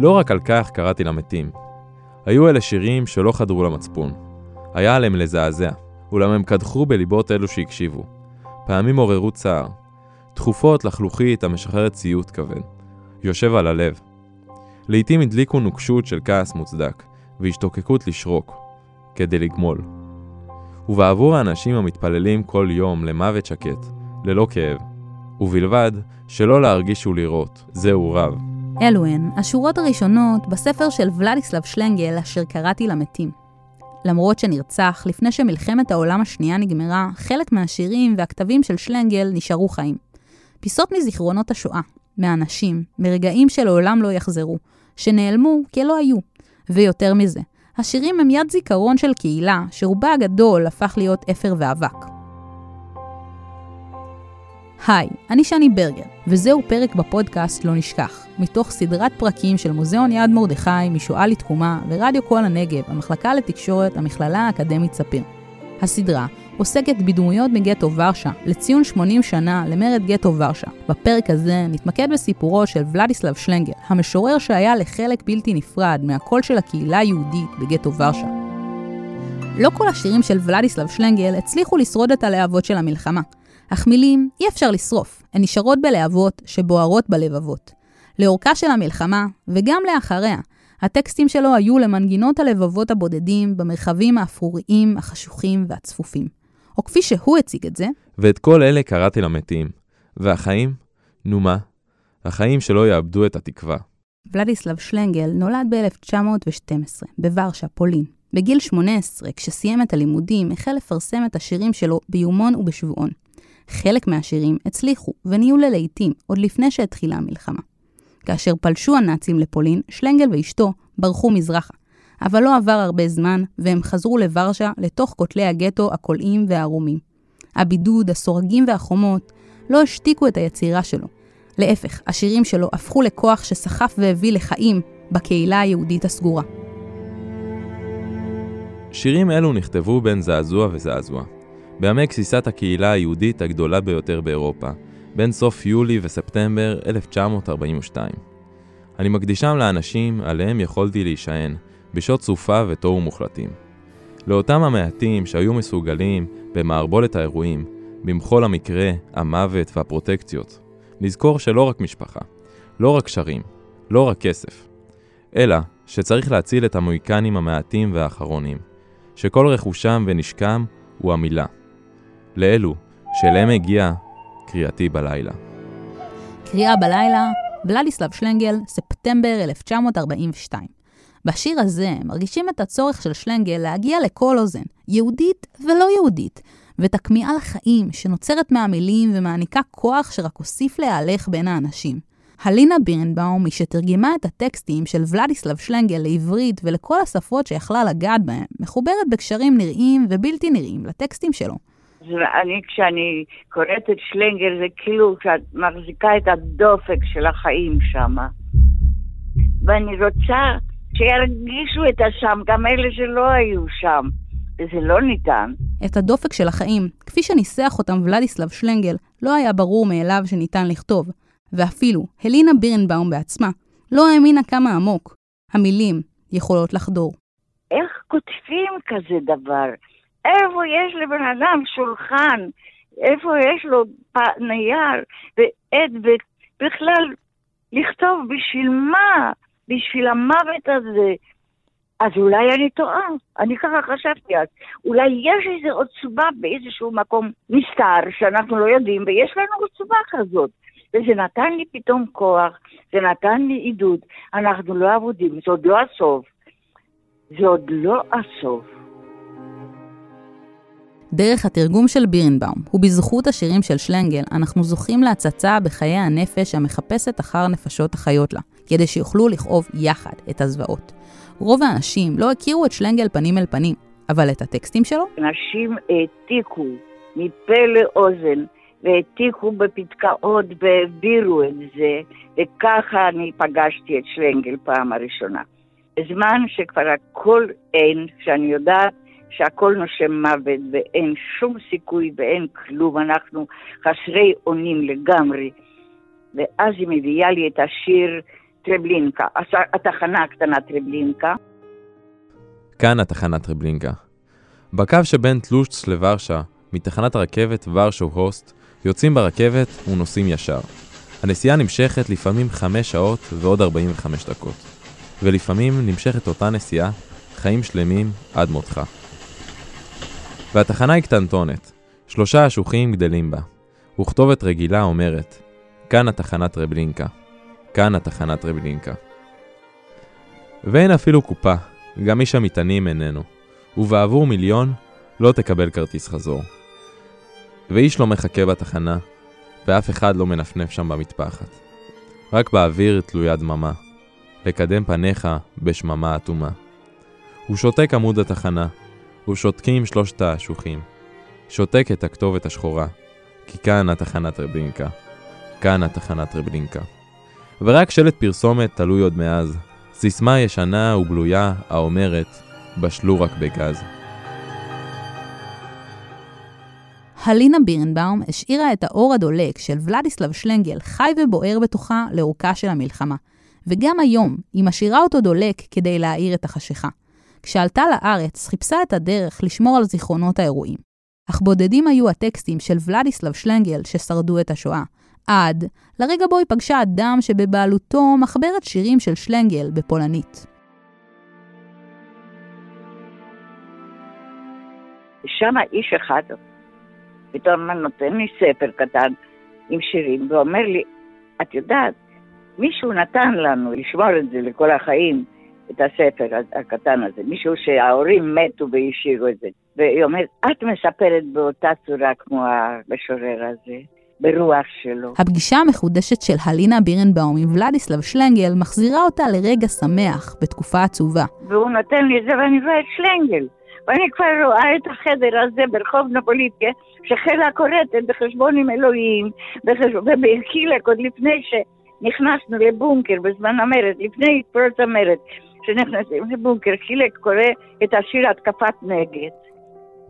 לא רק על כך קראתי למתים. היו אלה שירים שלא חדרו למצפון. היה עליהם לזעזע, אולם הם קדחו בליבות אלו שהקשיבו. פעמים עוררו צער. תכופות לחלוכית המשחררת ציוט כבד. יושב על הלב. לעתים הדליקו נוקשות של כעס מוצדק, והשתוקקות לשרוק, כדי לגמול. ובעבור האנשים המתפללים כל יום למוות שקט, ללא כאב, ובלבד שלא להרגיש ולראות, זהו רב. אלו הן השורות הראשונות בספר של ולדיסלב שלנגל אשר קראתי למתים. למרות שנרצח לפני שמלחמת העולם השנייה נגמרה, חלק מהשירים והכתבים של שלנגל נשארו חיים. פיסות מזיכרונות השואה, מאנשים, מרגעים שלעולם לא יחזרו, שנעלמו כי לא היו. ויותר מזה, השירים הם יד זיכרון של קהילה, שרובה הגדול הפך להיות אפר ואבק. היי, אני שני ברגר, וזהו פרק בפודקאסט לא נשכח, מתוך סדרת פרקים של מוזיאון יד מרדכי, משואה לתקומה, ורדיו כל הנגב, המחלקה לתקשורת, המכללה האקדמית ספיר. הסדרה עוסקת בדמויות מגטו ורשה, לציון 80 שנה למרד גטו ורשה. בפרק הזה נתמקד בסיפורו של ולדיסלב שלנגר, המשורר שהיה לחלק בלתי נפרד מהקול של הקהילה היהודית בגטו ורשה. לא כל השירים של ולדיסלב שלנגל הצליחו לשרוד את הלהבות של המלחמה, אך מילים אי אפשר לשרוף, הן נשארות בלהבות שבוערות בלבבות. לאורכה של המלחמה, וגם לאחריה, הטקסטים שלו היו למנגינות הלבבות הבודדים במרחבים האפרוריים, החשוכים והצפופים. או כפי שהוא הציג את זה, ואת כל אלה קראתי למתים. והחיים? נו מה? החיים שלא יאבדו את התקווה. ולדיסלב שלנגל נולד ב-1912, בוורשה, פולין. בגיל 18, כשסיים את הלימודים, החל לפרסם את השירים שלו ביומון ובשבועון. חלק מהשירים הצליחו ונהיו ללהיטים עוד לפני שהתחילה המלחמה. כאשר פלשו הנאצים לפולין, שלנגל ואשתו ברחו מזרחה. אבל לא עבר הרבה זמן, והם חזרו לוורשה לתוך כותלי הגטו הקולעים והערומים. הבידוד, הסורגים והחומות לא השתיקו את היצירה שלו. להפך, השירים שלו הפכו לכוח שסחף והביא לחיים בקהילה היהודית הסגורה. שירים אלו נכתבו בין זעזוע וזעזוע. בימי גסיסת הקהילה היהודית הגדולה ביותר באירופה, בין סוף יולי וספטמבר 1942. אני מקדישם לאנשים עליהם יכולתי להישען, בשעות סופה ותוהו מוחלטים. לאותם המעטים שהיו מסוגלים, במערבולת האירועים, במחול המקרה, המוות והפרוטקציות, לזכור שלא רק משפחה, לא רק שרים, לא רק כסף, אלא שצריך להציל את המוהיקנים המעטים והאחרונים, שכל רכושם ונשקם הוא המילה. לאלו שאליהם הגיעה קריאתי בלילה. קריאה בלילה, ולדיסלב שלנגל, ספטמבר 1942. בשיר הזה מרגישים את הצורך של שלנגל להגיע לכל אוזן, יהודית ולא יהודית, ואת הכמיהה לחיים שנוצרת מהמילים ומעניקה כוח שרק הוסיף להלך בין האנשים. הלינה בירנבאום היא שתרגמה את הטקסטים של ולדיסלב שלנגל לעברית ולכל השפות שיכלה לגעת בהם, מחוברת בקשרים נראים ובלתי נראים לטקסטים שלו. אני, כשאני קוראת את שלנגל, זה כאילו שאת מחזיקה את הדופק של החיים שם. ואני רוצה שירגישו את השם, גם אלה שלא היו שם. וזה לא ניתן. את הדופק של החיים, כפי שניסח אותם ולדיסלב שלנגל, לא היה ברור מאליו שניתן לכתוב. ואפילו הלינה בירנבאום בעצמה לא האמינה כמה עמוק המילים יכולות לחדור. איך כותבים כזה דבר? איפה יש לבן אדם שולחן? איפה יש לו נייר ועט ובכלל לכתוב בשביל מה? בשביל המוות הזה. אז אולי אני טועה, אני ככה חשבתי אז. אולי יש איזו עוצבה באיזשהו מקום נסתר שאנחנו לא יודעים, ויש לנו עוצבה כזאת. וזה נתן לי פתאום כוח, זה נתן לי עידוד. אנחנו לא אבודים, זה עוד לא הסוף. זה עוד לא הסוף. דרך התרגום של בירנבאום, ובזכות השירים של שלנגל, אנחנו זוכים להצצה בחיי הנפש המחפשת אחר נפשות החיות לה, כדי שיוכלו לכאוב יחד את הזוועות. רוב האנשים לא הכירו את שלנגל פנים אל פנים, אבל את הטקסטים שלו? אנשים העתיקו מפה לאוזן, והעתיקו בפתקאות והעבירו את זה, וככה אני פגשתי את שלנגל פעם הראשונה. בזמן שכבר הכל אין, שאני יודעת שהכל נושם מוות ואין שום סיכוי ואין כלום, אנחנו חסרי אונים לגמרי. ואז היא מביאה לי את השיר טרבלינקה, התחנה הקטנה טרבלינקה. כאן התחנה טרבלינקה. בקו שבין טלושץ לוורשה, מתחנת הרכבת ורשו-הוסט, יוצאים ברכבת ונוסעים ישר. הנסיעה נמשכת לפעמים 5 שעות ועוד 45 דקות, ולפעמים נמשכת אותה נסיעה חיים שלמים עד מותך. והתחנה היא קטנטונת, שלושה אשוכים גדלים בה, וכתובת רגילה אומרת, כאן התחנת רבלינקה, כאן התחנת רבלינקה. ואין אפילו קופה, גם איש המטענים איננו, ובעבור מיליון לא תקבל כרטיס חזור. ואיש לא מחכה בתחנה, ואף אחד לא מנפנף שם במטפחת. רק באוויר תלויה דממה, לקדם פניך בשממה אטומה. הוא שותק עמוד התחנה, ושותקים שלושת האשוכים. שותק את הכתובת השחורה, כי כאן התחנת רבלינקה. כאן התחנת רבלינקה. ורק שלט פרסומת תלוי עוד מאז, סיסמה ישנה ובלויה האומרת, בשלו רק בגז. הלינה בירנבאום השאירה את האור הדולק של ולדיסלב שלנגל חי ובוער בתוכה לאורכה של המלחמה. וגם היום היא משאירה אותו דולק כדי להאיר את החשיכה. כשעלתה לארץ, חיפשה את הדרך לשמור על זיכרונות האירועים. אך בודדים היו הטקסטים של ולדיסלב שלנגל ששרדו את השואה. עד לרגע בו היא פגשה אדם שבבעלותו מחברת שירים של שלנגל בפולנית. שם איש אחד פתאום נותן לי ספר קטן עם שירים ואומר לי, את יודעת, מישהו נתן לנו לשמור את זה לכל החיים, את הספר הקטן הזה, מישהו שההורים מתו והשאירו את זה. והיא אומרת, את מספרת באותה צורה כמו המשורר הזה. ברוח שלו. הפגישה המחודשת של הלינה בירנבאום עם ולדיסלב שלנגל מחזירה אותה לרגע שמח בתקופה עצובה. והוא נותן לי את זה ואני רואה את שלנגל. ואני כבר רואה את החדר הזה ברחוב נפוליטקה, שחילה כורתת בחשבון עם אלוהים, ובקילק עוד לפני שנכנסנו לבונקר בזמן המרד, לפני פרוץ המרד, שנכנסים לבונקר, חילק קורא את השיר התקפת נגד.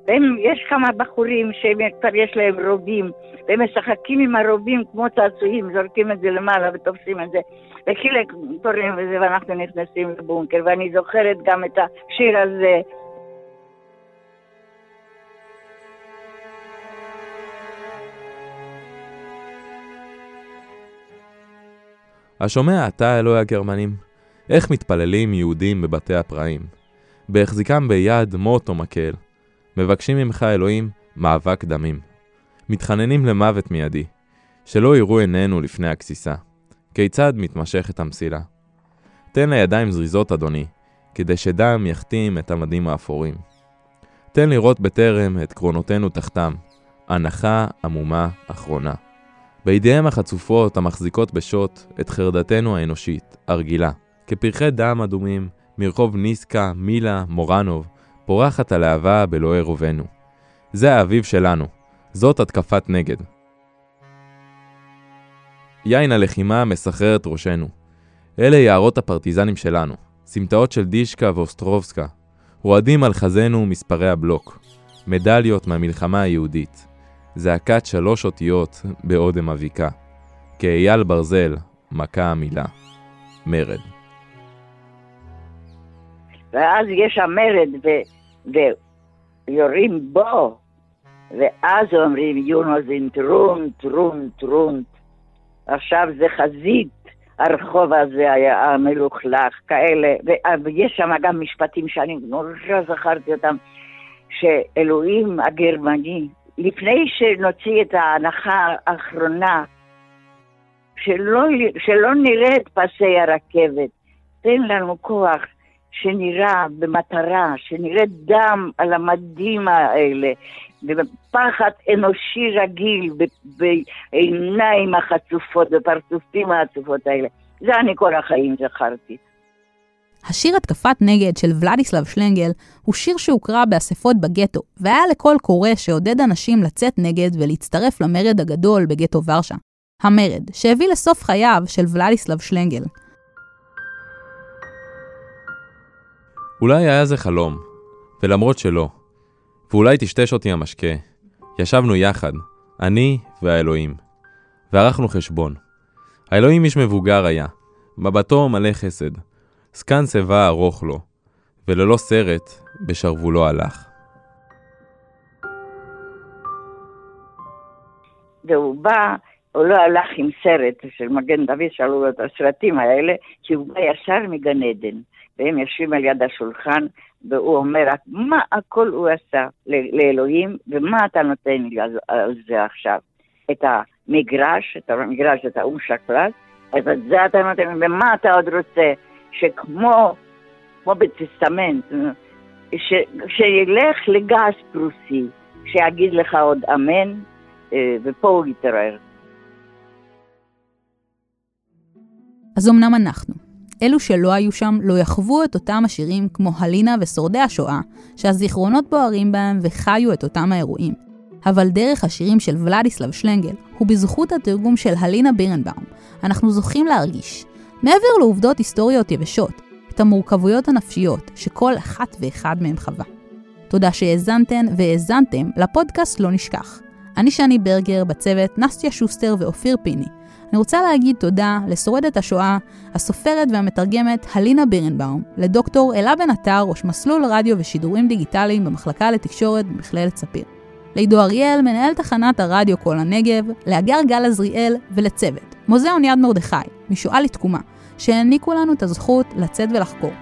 ויש כמה בחורים שכבר יש להם רובים, והם משחקים עם הרובים כמו צעצועים, זורקים את זה למעלה ותופסים את זה. וחילק קוראים לזה ואנחנו נכנסים לבונקר, ואני זוכרת גם את השיר הזה. השומע אתה אלוהי הגרמנים? איך מתפללים יהודים בבתי הפראים? בהחזיקם ביד מוט או מקל. מבקשים ממך אלוהים מאבק דמים. מתחננים למוות מיידי, שלא יראו עינינו לפני הגסיסה. כיצד מתמשכת המסילה? תן לידיים זריזות, אדוני, כדי שדם יחתים את המדים האפורים. תן לראות בטרם את קרונותינו תחתם, הנחה עמומה אחרונה. בידיהם החצופות המחזיקות בשוט את חרדתנו האנושית, הרגילה, כפרחי דם אדומים מרחוב ניסקה, מילה, מורנוב, פורחת הלהבה באלוהי רובנו. זה האביב שלנו, זאת התקפת נגד. יין הלחימה מסחרר את ראשנו. אלה יערות הפרטיזנים שלנו, סמטאות של דישקה ואוסטרובסקה, רועדים על חזנו מספרי הבלוק, מדליות מהמלחמה היהודית, זעקת שלוש אותיות באודם אביקה, כאייל ברזל, מכה המילה, מרד. ואז יש המרד, ו... ויורים בו, ואז אומרים יונוזין טרונט, טרונט, טרונט. עכשיו זה חזית, הרחוב הזה היה המלוכלך, כאלה, ויש שם גם משפטים שאני נורא זכרתי אותם, שאלוהים הגרמני, לפני שנוציא את ההנחה האחרונה, שלא, שלא נראה את פסי הרכבת, תן לנו כוח שנראה במטרה, שנראה דם על המדים האלה, בפחד אנושי רגיל, בעיניים החצופות, בפרצופים העצופות האלה. זה אני כל החיים זכרתי. השיר התקפת נגד של ולדיסלב שלנגל הוא שיר שהוקרא באספות בגטו, והיה לקול קורא שעודד אנשים לצאת נגד ולהצטרף למרד הגדול בגטו ורשה. המרד, שהביא לסוף חייו של ולדיסלב שלנגל. אולי היה זה חלום, ולמרות שלא, ואולי טשטש אותי המשקה, ישבנו יחד, אני והאלוהים, וערכנו חשבון. האלוהים איש מבוגר היה, מבטו מלא חסד. זקן שיבה ארוך לו, וללא סרט בשרוולו הלך. והוא בא, הוא לא הלך עם סרט של מגן דוד, שאלו לו את הסרטים האלה, כי הוא בא ישר מגן עדן. והם יושבים על יד השולחן, והוא אומר, מה הכל הוא עשה לאלוהים, ומה אתה נותן לי על זה עכשיו? את המגרש, את המגרש, את האום שקלט, אז את זה אתה נותן, ומה אתה עוד רוצה? שכמו, כמו בטסטמנט, שילך לגז פרוסי, שיגיד לך עוד אמן, אה, ופה הוא יתערער. אז אמנם אנחנו, אלו שלא היו שם לא יחוו את אותם השירים כמו הלינה ושורדי השואה, שהזיכרונות בוערים בהם וחיו את אותם האירועים. אבל דרך השירים של ולדיסלב שלנגל, ובזכות התרגום של הלינה בירנבאום, אנחנו זוכים להרגיש, מעבר לעובדות היסטוריות יבשות, את המורכבויות הנפשיות שכל אחת ואחד מהם חווה. תודה שהאזנתן והאזנתם לפודקאסט לא נשכח. אני שני ברגר, בצוות נסטיה שוסטר ואופיר פיני. אני רוצה להגיד תודה לשורדת השואה, הסופרת והמתרגמת הלינה בירנבאום, לדוקטור אלה בן עטר, ראש מסלול רדיו ושידורים דיגיטליים במחלקה לתקשורת במכללת ספיר. לעידו אריאל, מנהל תחנת הרדיו כל הנגב, לאגר גל עזריאל ולצוות, מוזיאון יד מרדכי, משואה לתקומה, שהעניקו לנו את הזכות לצאת ולחקור.